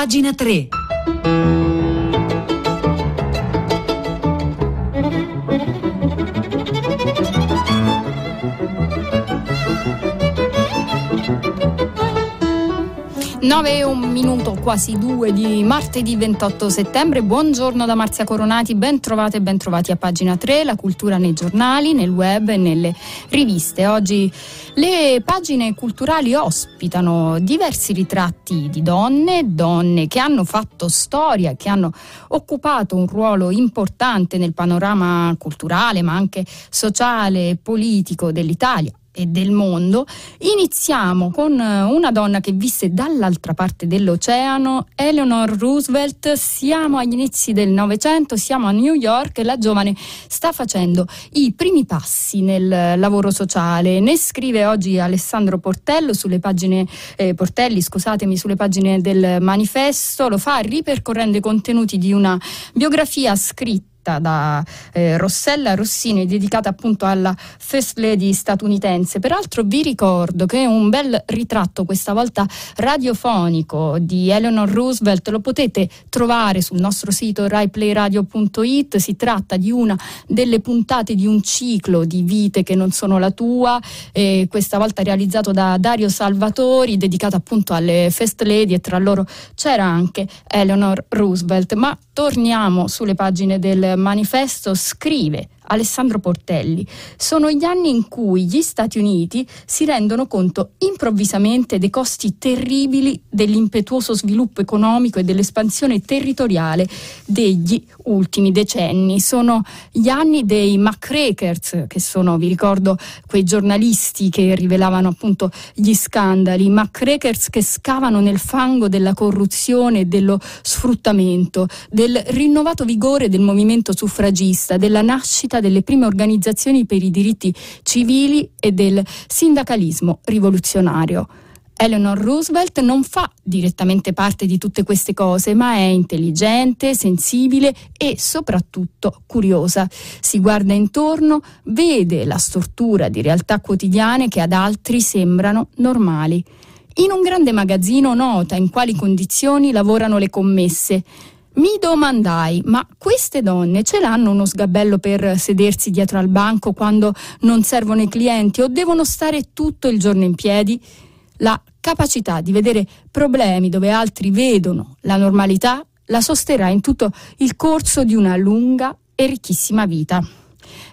pagina 3. 9 e un minuto, quasi due di martedì 28 settembre. Buongiorno da Marzia Coronati, ben trovate e ben trovati a pagina 3, la cultura nei giornali, nel web e nelle riviste. Oggi le pagine culturali ospitano diversi ritratti di donne, donne che hanno fatto storia, che hanno occupato un ruolo importante nel panorama culturale, ma anche sociale e politico dell'Italia e del mondo, iniziamo con eh, una donna che visse dall'altra parte dell'oceano, Eleanor Roosevelt. Siamo agli inizi del Novecento, siamo a New York e la giovane sta facendo i primi passi nel lavoro sociale. Ne scrive oggi Alessandro Portello sulle pagine, eh, Portelli, scusatemi, sulle pagine del manifesto. Lo fa ripercorrendo i contenuti di una biografia scritta scritta da eh, Rossella Rossini dedicata appunto alla First Lady statunitense. Peraltro vi ricordo che un bel ritratto, questa volta radiofonico, di Eleanor Roosevelt lo potete trovare sul nostro sito raiplayradio.it. Si tratta di una delle puntate di un ciclo di vite che non sono la tua, eh, questa volta realizzato da Dario Salvatori, dedicato appunto alle First Lady e tra loro c'era anche Eleanor Roosevelt. Ma torniamo sulle pagine del manifesto. Scrive Alessandro Portelli. Sono gli anni in cui gli Stati Uniti si rendono conto improvvisamente dei costi terribili dell'impetuoso sviluppo economico e dell'espansione territoriale degli ultimi decenni. Sono gli anni dei muckrakers, che sono, vi ricordo, quei giornalisti che rivelavano appunto gli scandali, muckrakers che scavano nel fango della corruzione e dello sfruttamento, del rinnovato vigore del movimento suffragista, della nascita delle prime organizzazioni per i diritti civili e del sindacalismo rivoluzionario. Eleanor Roosevelt non fa direttamente parte di tutte queste cose, ma è intelligente, sensibile e soprattutto curiosa. Si guarda intorno, vede la stortura di realtà quotidiane che ad altri sembrano normali. In un grande magazzino nota in quali condizioni lavorano le commesse. Mi domandai, ma queste donne ce l'hanno uno sgabello per sedersi dietro al banco quando non servono i clienti o devono stare tutto il giorno in piedi? La capacità di vedere problemi dove altri vedono la normalità la sosterrà in tutto il corso di una lunga e ricchissima vita.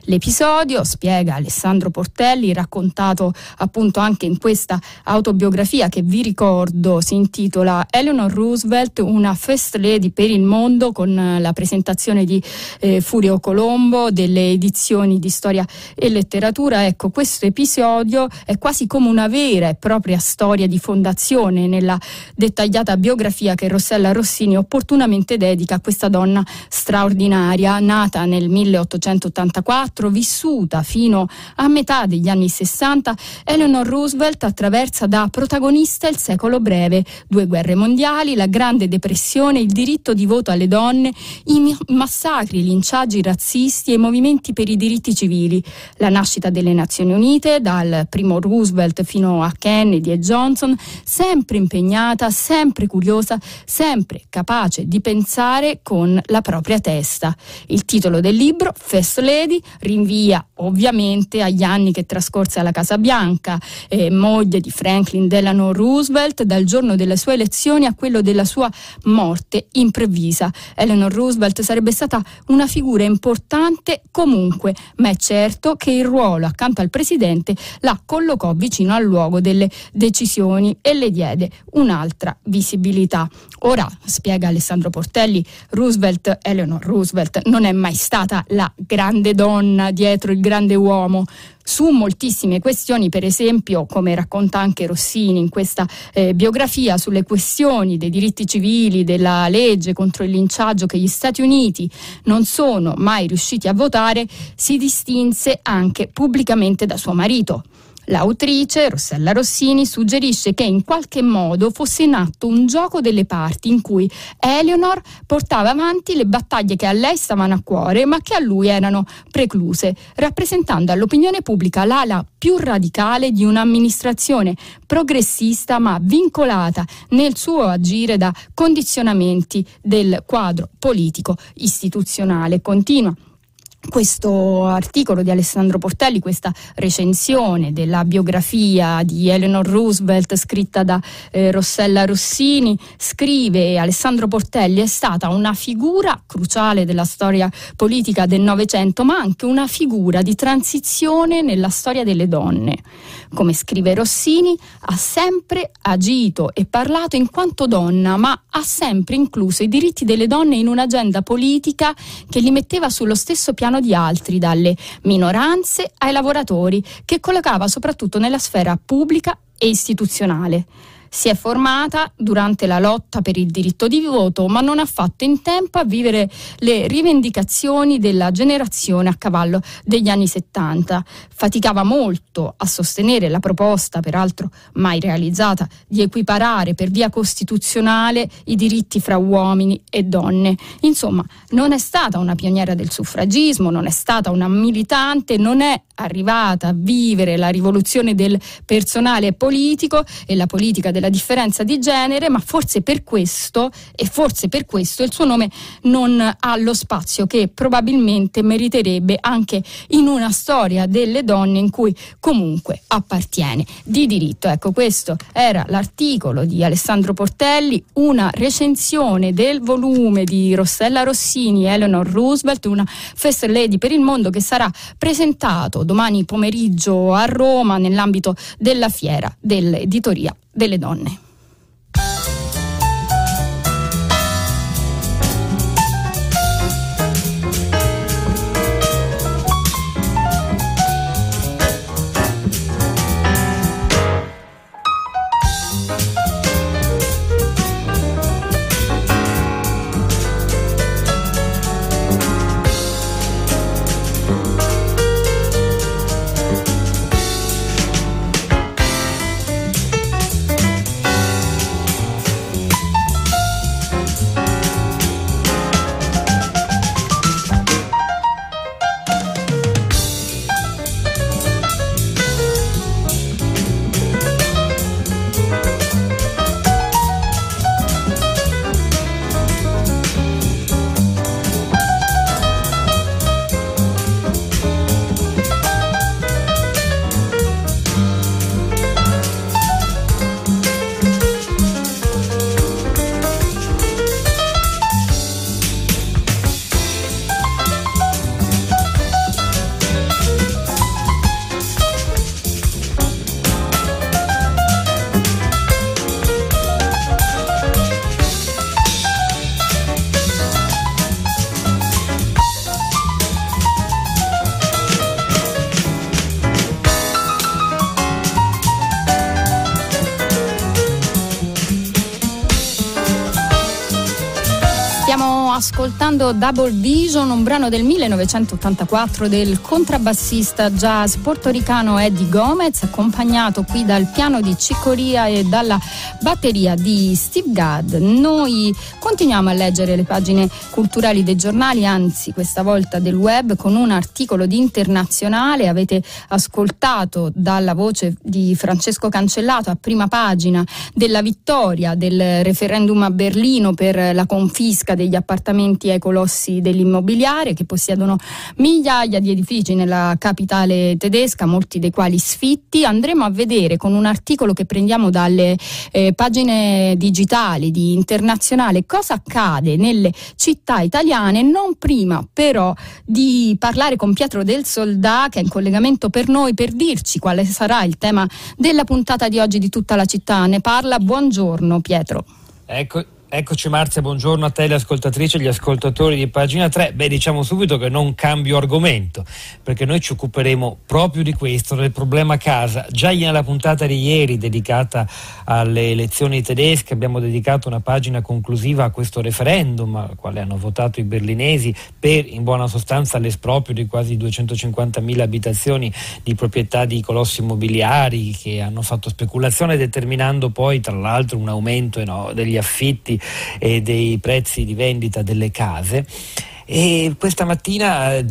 L'episodio, spiega Alessandro Portelli, raccontato appunto anche in questa autobiografia che vi ricordo, si intitola Eleanor Roosevelt, una first lady per il mondo, con la presentazione di eh, Furio Colombo, delle edizioni di storia e letteratura. Ecco, questo episodio è quasi come una vera e propria storia di fondazione nella dettagliata biografia che Rossella Rossini opportunamente dedica a questa donna straordinaria, nata nel 1884 2004, vissuta fino a metà degli anni 60, Eleanor Roosevelt attraversa da protagonista il secolo breve, due guerre mondiali, la Grande Depressione, il diritto di voto alle donne, i massacri, i linciaggi razzisti e i movimenti per i diritti civili, la nascita delle Nazioni Unite, dal primo Roosevelt fino a Kennedy e Johnson, sempre impegnata, sempre curiosa, sempre capace di pensare con la propria testa. Il titolo del libro, First Lady, rinvia ovviamente agli anni che trascorse alla Casa Bianca, eh, moglie di Franklin Delano Roosevelt, dal giorno delle sue elezioni a quello della sua morte improvvisa. Eleanor Roosevelt sarebbe stata una figura importante comunque, ma è certo che il ruolo accanto al presidente la collocò vicino al luogo delle decisioni e le diede un'altra visibilità. Ora, spiega Alessandro Portelli, Roosevelt, Eleanor Roosevelt, non è mai stata la grande donna dietro il grande uomo su moltissime questioni, per esempio, come racconta anche Rossini in questa eh, biografia, sulle questioni dei diritti civili, della legge contro il linciaggio che gli Stati Uniti non sono mai riusciti a votare, si distinse anche pubblicamente da suo marito. L'autrice, Rossella Rossini, suggerisce che in qualche modo fosse in atto un gioco delle parti in cui Eleanor portava avanti le battaglie che a lei stavano a cuore ma che a lui erano precluse, rappresentando all'opinione pubblica l'ala più radicale di un'amministrazione progressista ma vincolata nel suo agire da condizionamenti del quadro politico istituzionale. Continua questo articolo di Alessandro Portelli, questa recensione della biografia di Eleanor Roosevelt scritta da eh, Rossella Rossini, scrive Alessandro Portelli è stata una figura cruciale della storia politica del Novecento, ma anche una figura di transizione nella storia delle donne. Come scrive Rossini, ha sempre agito e parlato in quanto donna, ma ha sempre incluso i diritti delle donne in un'agenda politica che li metteva sullo stesso piano piano di altri, dalle minoranze ai lavoratori, che collocava soprattutto nella sfera pubblica e istituzionale. Si è formata durante la lotta per il diritto di voto, ma non ha fatto in tempo a vivere le rivendicazioni della generazione a cavallo degli anni 70. Faticava molto a sostenere la proposta, peraltro mai realizzata, di equiparare per via costituzionale i diritti fra uomini e donne. Insomma, non è stata una pioniera del suffragismo, non è stata una militante, non è arrivata a vivere la rivoluzione del personale politico e la politica della differenza di genere, ma forse per questo e forse per questo il suo nome non ha lo spazio che probabilmente meriterebbe anche in una storia delle donne in cui comunque appartiene di diritto. Ecco, questo era l'articolo di Alessandro Portelli, una recensione del volume di Rossella Rossini e Eleanor Roosevelt, una First Lady per il mondo che sarà presentato domani pomeriggio a Roma nell'ambito della fiera dell'editoria delle donne. Ascoltando Double Vision, un brano del 1984 del contrabbassista jazz portoricano Eddie Gomez, accompagnato qui dal piano di Cicoria e dalla batteria di Steve Gadd. Noi continuiamo a leggere le pagine culturali dei giornali, anzi questa volta del web, con un articolo di internazionale. Avete ascoltato dalla voce di Francesco Cancellato a prima pagina della vittoria del referendum a Berlino per la confisca degli appartamenti ai colossi dell'immobiliare che possiedono migliaia di edifici nella capitale tedesca, molti dei quali sfitti. Andremo a vedere con un articolo che prendiamo dalle eh, pagine digitali di Internazionale cosa accade nelle città italiane, non prima però di parlare con Pietro del Soldà che è in collegamento per noi per dirci quale sarà il tema della puntata di oggi di tutta la città. Ne parla. Buongiorno Pietro. Ecco, Eccoci Marzia, buongiorno a te le ascoltatrici e gli ascoltatori di pagina 3. Beh, diciamo subito che non cambio argomento, perché noi ci occuperemo proprio di questo, del problema casa. Già nella puntata di ieri dedicata alle elezioni tedesche abbiamo dedicato una pagina conclusiva a questo referendum, al quale hanno votato i berlinesi per in buona sostanza l'esproprio di quasi 250.000 abitazioni di proprietà di colossi immobiliari che hanno fatto speculazione determinando poi tra l'altro un aumento degli affitti e dei prezzi di vendita delle case. E questa mattina eh,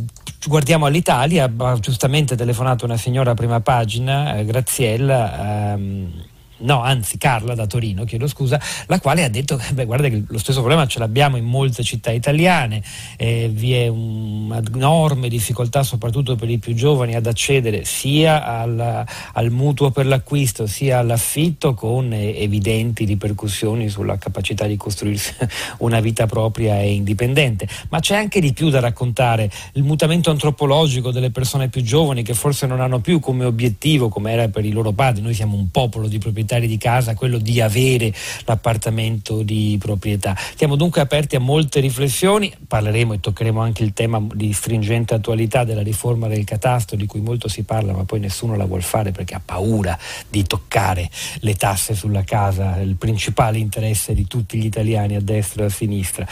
guardiamo all'Italia, ha giustamente telefonato una signora a prima pagina, eh, Graziella. Ehm, no, anzi Carla da Torino, chiedo scusa, la quale ha detto beh, guarda che lo stesso problema ce l'abbiamo in molte città italiane, eh, vi è un'enorme difficoltà soprattutto per i più giovani ad accedere sia al, al mutuo per l'acquisto sia all'affitto con evidenti ripercussioni sulla capacità di costruirsi una vita propria e indipendente, ma c'è anche di più da raccontare, il mutamento antropologico delle persone più giovani che forse non hanno più come obiettivo, come era per i loro padri, noi siamo un popolo di proprietà proprietari di casa quello di avere l'appartamento di proprietà. Siamo dunque aperti a molte riflessioni, parleremo e toccheremo anche il tema di stringente attualità della riforma del catasto di cui molto si parla ma poi nessuno la vuole fare perché ha paura di toccare le tasse sulla casa, il principale interesse di tutti gli italiani a destra e a sinistra.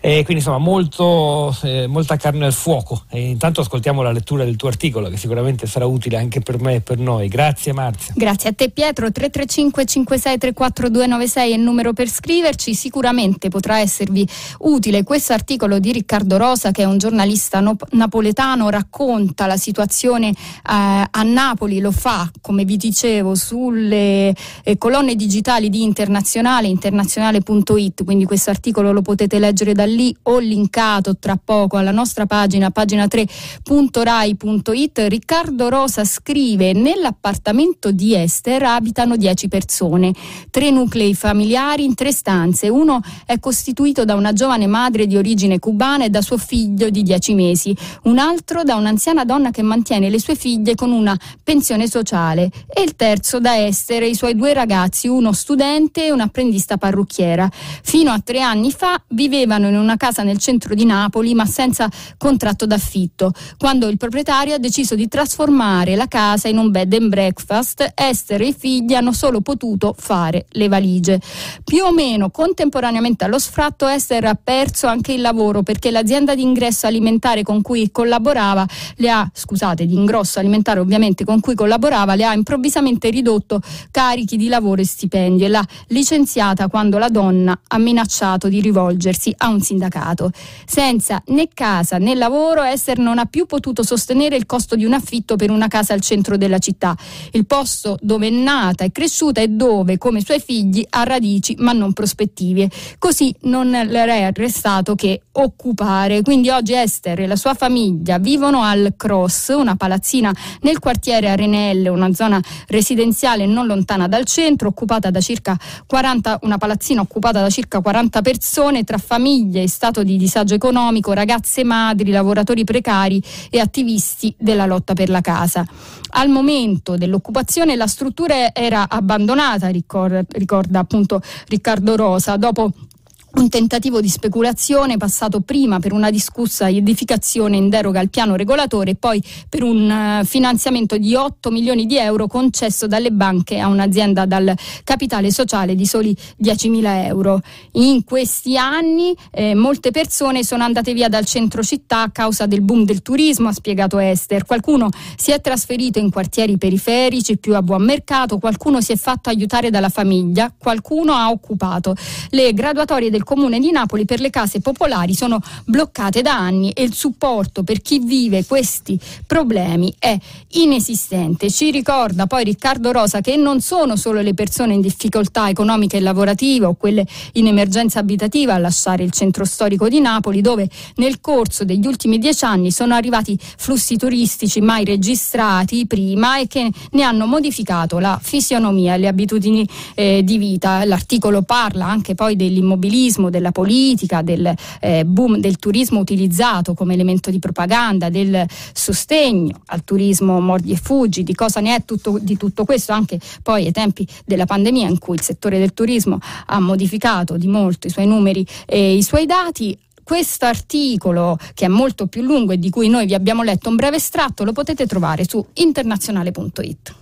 E quindi insomma molto, eh, molta carne al fuoco e intanto ascoltiamo la lettura del tuo articolo che sicuramente sarà utile anche per me e per noi. Grazie Marzia. Grazie a te Pietro, 335 335 34296 è il numero per scriverci, sicuramente potrà esservi utile questo articolo di Riccardo Rosa che è un giornalista no- napoletano, racconta la situazione eh, a Napoli, lo fa come vi dicevo sulle eh, colonne digitali di Internazionale, internazionale.it, quindi questo articolo lo potete leggere da lì o linkato tra poco alla nostra pagina, pagina 3.rai.it. Riccardo Rosa scrive nell'appartamento di Esther abitano 10 10 persone, tre nuclei familiari in tre stanze. Uno è costituito da una giovane madre di origine cubana e da suo figlio di 10 mesi, un altro da un'anziana donna che mantiene le sue figlie con una pensione sociale e il terzo da essere i suoi due ragazzi, uno studente e un'apprendista parrucchiera. Fino a tre anni fa vivevano in una casa nel centro di Napoli ma senza contratto d'affitto. Quando il proprietario ha deciso di trasformare la casa in un bed and breakfast, Esther e i figli hanno solo potuto fare le valigie. Più o meno contemporaneamente allo sfratto Esther ha perso anche il lavoro perché l'azienda di ingresso alimentare con cui collaborava le ha, scusate, di ingrosso alimentare ovviamente con cui collaborava, le ha improvvisamente ridotto carichi di lavoro e stipendio e l'ha licenziata quando la donna ha minacciato di rivolgersi a un sindacato. Senza né casa né lavoro Esther non ha più potuto sostenere il costo di un affitto per una casa al centro della città. Il posto dove è nata e cresciuta cresciuta e dove, come i suoi figli, ha radici ma non prospettive. Così non le è restato che occupare. Quindi oggi Esther e la sua famiglia vivono al Cross, una palazzina nel quartiere Arenelle, una zona residenziale non lontana dal centro, occupata da circa 40, una palazzina occupata da circa 40 persone tra famiglie in stato di disagio economico, ragazze madri, lavoratori precari e attivisti della lotta per la casa. Al momento dell'occupazione la struttura era abbandonata, ricorda, ricorda appunto Riccardo Rosa, dopo un tentativo di speculazione passato prima per una discussa edificazione in deroga al piano regolatore e poi per un uh, finanziamento di 8 milioni di euro concesso dalle banche a un'azienda dal capitale sociale di soli 10 mila euro. In questi anni eh, molte persone sono andate via dal centro città a causa del boom del turismo, ha spiegato Esther. Qualcuno si è trasferito in quartieri periferici più a buon mercato, qualcuno si è fatto aiutare dalla famiglia, qualcuno ha occupato. Le graduatorie del del Comune di Napoli per le case popolari sono bloccate da anni e il supporto per chi vive questi problemi è inesistente. Ci ricorda poi Riccardo Rosa che non sono solo le persone in difficoltà economiche e lavorative o quelle in emergenza abitativa a lasciare il centro storico di Napoli dove nel corso degli ultimi dieci anni sono arrivati flussi turistici mai registrati prima e che ne hanno modificato la fisionomia e le abitudini eh, di vita. L'articolo parla anche poi dell'immobilismo turismo, della politica, del eh, boom del turismo utilizzato come elemento di propaganda, del sostegno al turismo mordi e fuggi, di cosa ne è tutto, di tutto questo, anche poi ai tempi della pandemia in cui il settore del turismo ha modificato di molto i suoi numeri e i suoi dati questo articolo, che è molto più lungo e di cui noi vi abbiamo letto un breve estratto, lo potete trovare su internazionale.it.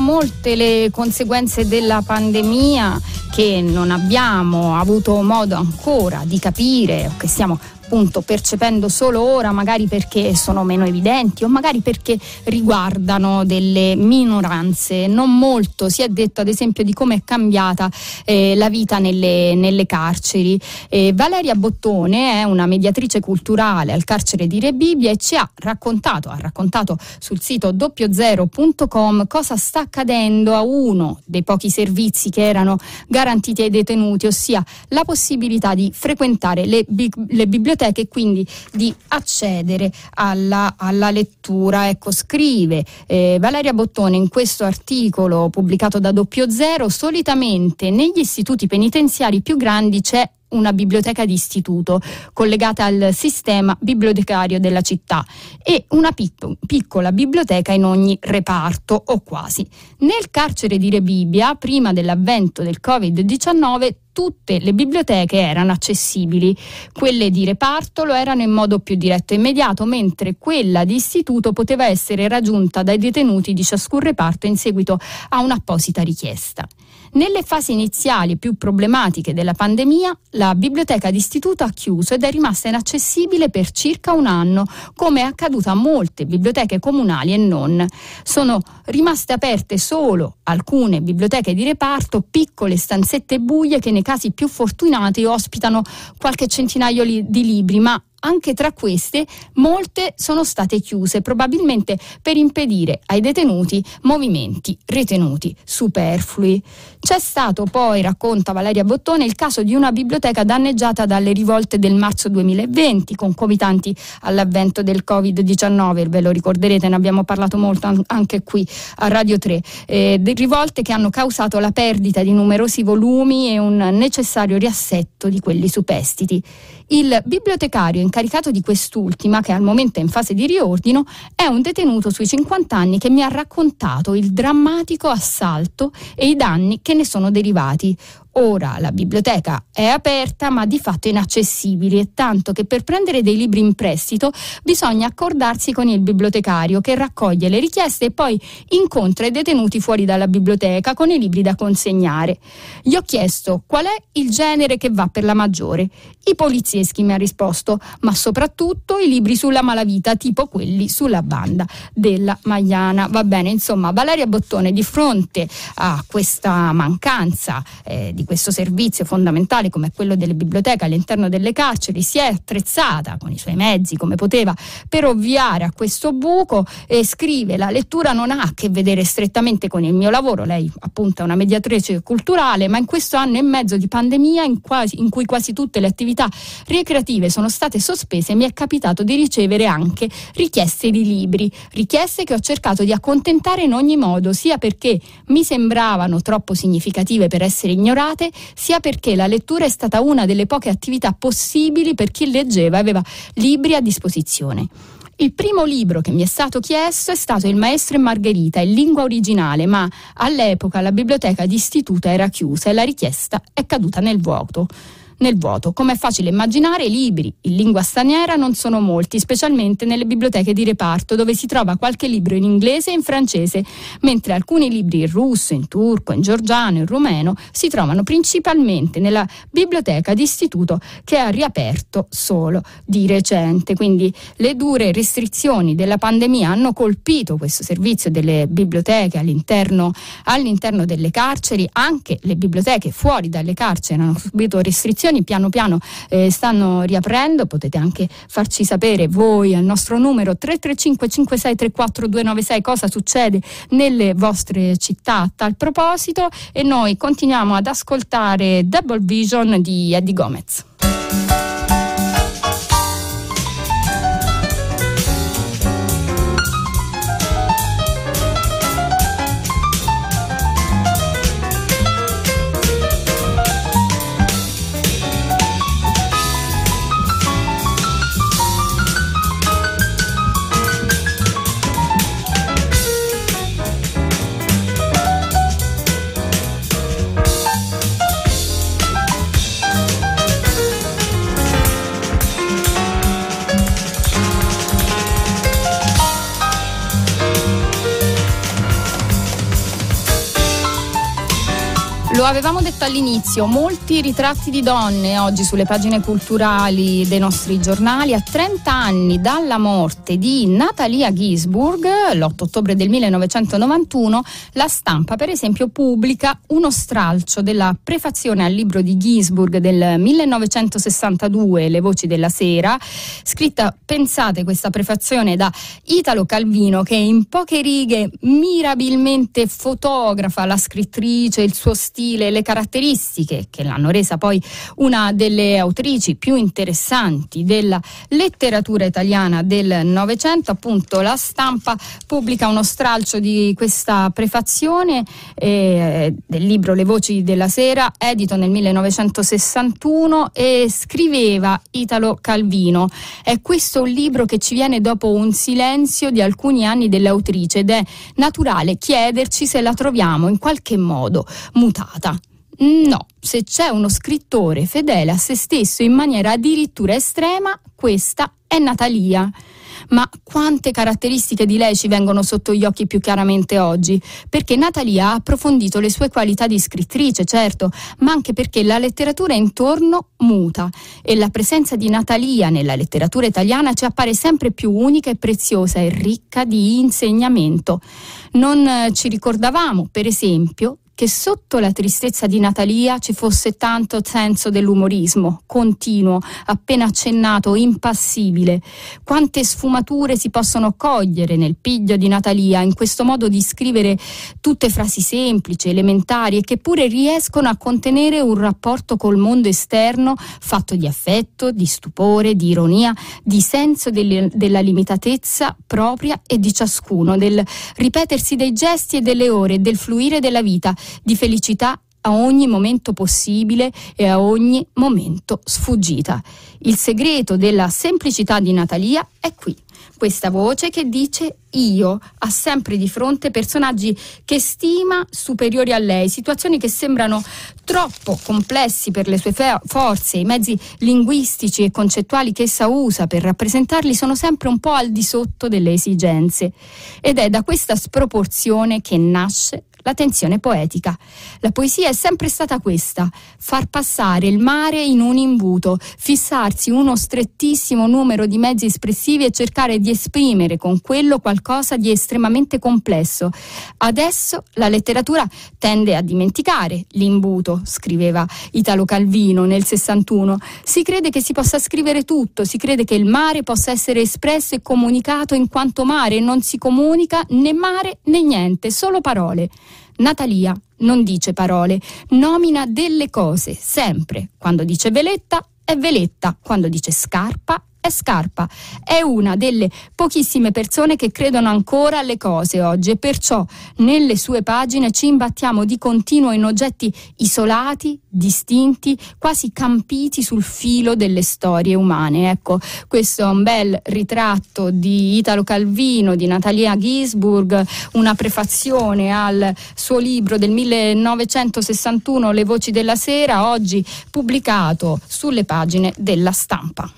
molte le conseguenze della pandemia che non abbiamo avuto modo ancora di capire o che stiamo appunto percependo solo ora, magari perché sono meno evidenti o magari perché riguardano delle minoranze. Non molto si è detto ad esempio di come è cambiata eh, la vita nelle, nelle carceri. Eh, Valeria Bottone è una mediatrice culturale al carcere di Rebibbia e ci ha raccontato, ha raccontato sul sito doppiozero.com cosa sta accadendo a uno dei pochi servizi che erano garantiti ai detenuti, ossia la possibilità di frequentare le, le biblioteche biblioteche e quindi di accedere alla, alla lettura. Ecco, scrive eh, Valeria Bottone in questo articolo pubblicato da Doppio Zero, solitamente negli istituti penitenziari più grandi c'è una biblioteca di istituto collegata al sistema bibliotecario della città e una pic- piccola biblioteca in ogni reparto o quasi. Nel carcere di Rebibbia, prima dell'avvento del Covid-19, tutte le biblioteche erano accessibili. Quelle di reparto lo erano in modo più diretto e immediato, mentre quella di istituto poteva essere raggiunta dai detenuti di ciascun reparto in seguito a un'apposita richiesta. Nelle fasi iniziali più problematiche della pandemia, la biblioteca d'istituto ha chiuso ed è rimasta inaccessibile per circa un anno, come è accaduto a molte biblioteche comunali e non. Sono rimaste aperte solo alcune biblioteche di reparto, piccole stanzette buie che nei casi più fortunati ospitano qualche centinaio di libri, ma anche tra queste molte sono state chiuse, probabilmente per impedire ai detenuti movimenti ritenuti superflui. C'è stato poi, racconta Valeria Bottone, il caso di una biblioteca danneggiata dalle rivolte del marzo 2020, concomitanti all'avvento del Covid-19, ve lo ricorderete, ne abbiamo parlato molto anche qui a Radio 3, eh, rivolte che hanno causato la perdita di numerosi volumi e un necessario riassetto di quelli superstiti. Il bibliotecario incaricato di quest'ultima, che al momento è in fase di riordino, è un detenuto sui 50 anni che mi ha raccontato il drammatico assalto e i danni che ne sono derivati. Ora la biblioteca è aperta ma di fatto inaccessibile, e tanto che per prendere dei libri in prestito bisogna accordarsi con il bibliotecario che raccoglie le richieste e poi incontra i detenuti fuori dalla biblioteca con i libri da consegnare. Gli ho chiesto qual è il genere che va per la maggiore. I polizieschi mi ha risposto, ma soprattutto i libri sulla malavita, tipo quelli sulla banda della Magliana. Va bene, insomma, Valeria Bottone di fronte a questa mancanza eh, di questo servizio fondamentale come quello delle biblioteche all'interno delle carceri si è attrezzata con i suoi mezzi come poteva per ovviare a questo buco e scrive la lettura non ha a che vedere strettamente con il mio lavoro, lei appunto è una mediatrice culturale, ma in questo anno e mezzo di pandemia in, quasi, in cui quasi tutte le attività ricreative sono state sospese mi è capitato di ricevere anche richieste di libri, richieste che ho cercato di accontentare in ogni modo, sia perché mi sembravano troppo significative per essere ignorate, state, sia perché la lettura è stata una delle poche attività possibili per chi leggeva e aveva libri a disposizione. Il primo libro che mi è stato chiesto è stato Il Maestro e Margherita in lingua originale, ma all'epoca la biblioteca d'istituto era chiusa e la richiesta è caduta nel vuoto nel vuoto. Come è facile immaginare, i libri in lingua straniera non sono molti, specialmente nelle biblioteche di reparto, dove si trova qualche libro in inglese e in francese, mentre alcuni libri in russo, in turco, in georgiano, in rumeno si trovano principalmente nella biblioteca d'istituto che ha riaperto solo di recente. Quindi le dure restrizioni della pandemia hanno colpito questo servizio delle biblioteche all'interno, all'interno delle carceri, anche le biblioteche fuori dalle carceri hanno subito restrizioni istituzioni piano piano eh, stanno riaprendo, potete anche farci sapere voi al nostro numero 335 5634 296 cosa succede nelle vostre città a tal proposito e noi continuiamo ad ascoltare Double Vision di Eddie Gomez. Lo avevamo detto all'inizio, molti ritratti di donne oggi sulle pagine culturali dei nostri giornali. A 30 anni dalla morte di Natalia Gisburg, l'8 ottobre del 1991, la stampa per esempio pubblica uno stralcio della prefazione al libro di Gisburg del 1962, Le voci della sera, scritta, pensate, questa prefazione da Italo Calvino che in poche righe mirabilmente fotografa la scrittrice, il suo stile, stile, le caratteristiche che l'hanno resa poi una delle autrici più interessanti della letteratura italiana del Novecento. Appunto la stampa pubblica uno stralcio di questa prefazione eh, del libro Le voci della sera, edito nel 1961 e scriveva Italo Calvino. È questo un libro che ci viene dopo un silenzio di alcuni anni dell'autrice ed è naturale chiederci se la troviamo in qualche modo mutata. No, se c'è uno scrittore fedele a se stesso in maniera addirittura estrema, questa è Natalia. Ma quante caratteristiche di lei ci vengono sotto gli occhi più chiaramente oggi? Perché Natalia ha approfondito le sue qualità di scrittrice, certo, ma anche perché la letteratura intorno muta e la presenza di Natalia nella letteratura italiana ci appare sempre più unica e preziosa e ricca di insegnamento. Non ci ricordavamo, per esempio, che sotto la tristezza di Natalia ci fosse tanto senso dell'umorismo, continuo, appena accennato, impassibile. Quante sfumature si possono cogliere nel piglio di Natalia in questo modo di scrivere tutte frasi semplici, elementari e che pure riescono a contenere un rapporto col mondo esterno fatto di affetto, di stupore, di ironia, di senso delle, della limitatezza propria e di ciascuno, del ripetersi dei gesti e delle ore, del fluire della vita di felicità a ogni momento possibile e a ogni momento sfuggita. Il segreto della semplicità di Natalia è qui. Questa voce che dice io ha sempre di fronte personaggi che stima superiori a lei, situazioni che sembrano troppo complessi per le sue fe- forze, i mezzi linguistici e concettuali che essa usa per rappresentarli sono sempre un po' al di sotto delle esigenze. Ed è da questa sproporzione che nasce la tensione poetica. La poesia è sempre stata questa, far passare il mare in un imbuto, fissarsi uno strettissimo numero di mezzi espressivi e cercare di esprimere con quello qualcosa di estremamente complesso. Adesso la letteratura tende a dimenticare l'imbuto, scriveva Italo Calvino nel 61. Si crede che si possa scrivere tutto, si crede che il mare possa essere espresso e comunicato in quanto mare non si comunica né mare né niente, solo parole. Natalia non dice parole, nomina delle cose, sempre. Quando dice veletta è veletta, quando dice scarpa è Scarpa. È una delle pochissime persone che credono ancora alle cose oggi e perciò nelle sue pagine ci imbattiamo di continuo in oggetti isolati, distinti, quasi campiti sul filo delle storie umane. Ecco, questo è un bel ritratto di Italo Calvino, di Natalia Gisburg, una prefazione al suo libro del 1961 Le voci della sera, oggi pubblicato sulle pagine della stampa.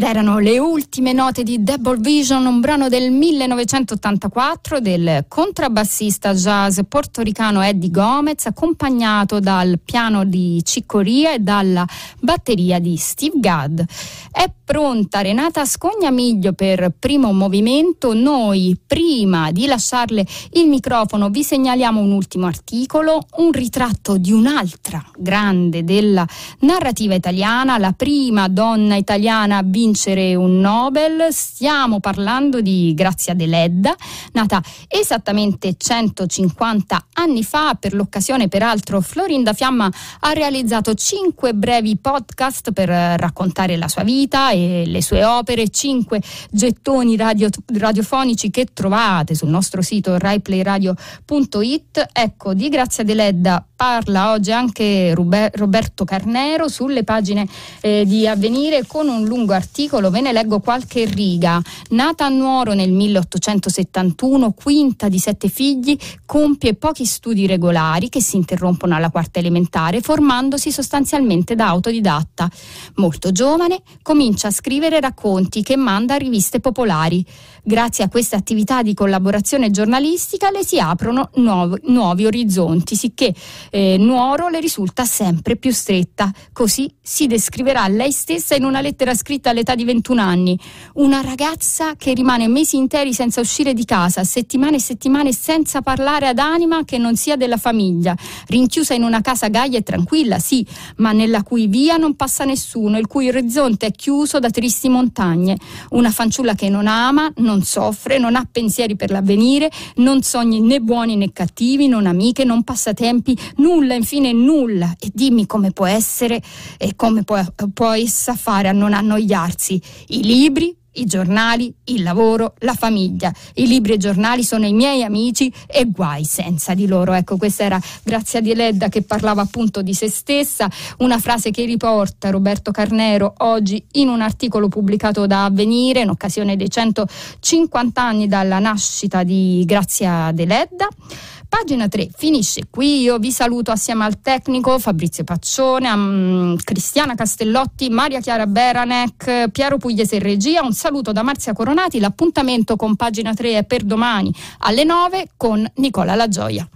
Ed erano le ultime note di Double Vision, un brano del 1984 del contrabbassista jazz portoricano Eddie Gomez, accompagnato dal piano di Ciccoria e dalla batteria di Steve Gadd. È pronta Renata Scognamiglio per primo movimento. Noi, prima di lasciarle il microfono, vi segnaliamo un ultimo articolo, un ritratto di un'altra grande della narrativa italiana, la prima donna italiana a vincere un Nobel. Stiamo parlando di Grazia Deledda, nata esattamente 150 anni fa. Per l'occasione, peraltro, Florinda Fiamma ha realizzato cinque brevi podcast per raccontare la sua vita e le sue opere, cinque gettoni radio, radiofonici che trovate sul nostro sito raiplayradio.it. Ecco, di Grazia Deledda parla oggi anche Roberto Carnero sulle pagine eh, di Avvenire con un lungo articolo, ve ne leggo qualche riga. Nata a Nuoro nel 1871, quinta di sette figli, compie pochi studi regolari che si interrompono alla quarta elementare, formandosi sostanzialmente da autodidatta. Molto giovane, comincia a scrivere racconti che manda a riviste popolari. Grazie a questa attività di collaborazione giornalistica le si aprono nuovi, nuovi orizzonti, sicché eh, Nuoro le risulta sempre più stretta. Così si descriverà lei stessa in una lettera scritta all'età di 21 anni. Una ragazza che rimane mesi interi senza uscire di casa, settimane e settimane senza parlare ad anima che non sia della famiglia, rinchiusa in una casa gaia e tranquilla, sì, ma nella cui via non passa nessuno, il cui orizzonte è chiuso da tristi montagne. Una fanciulla che non ama, non soffre, non ha pensieri per l'avvenire, non sogni né buoni né cattivi, non amiche, non passatempi, nulla, infine nulla. E dimmi come può essere e come può, può essa fare a non annoiarsi. I libri, i giornali, il lavoro, la famiglia. I libri e i giornali sono i miei amici e guai senza di loro. Ecco, questa era Grazia di Ledda che parlava appunto di se stessa, una frase che riporta Roberto Carnero oggi in un articolo pubblicato da Avvenire in occasione dei 150 anni dalla nascita di Grazia de Ledda. Pagina 3 finisce qui, io vi saluto assieme al tecnico Fabrizio Paccione, a um, Cristiana Castellotti, Maria Chiara Beranec, Piero Pugliese in regia, un saluto da Marzia Coronati, l'appuntamento con Pagina 3 è per domani alle 9 con Nicola La Gioia.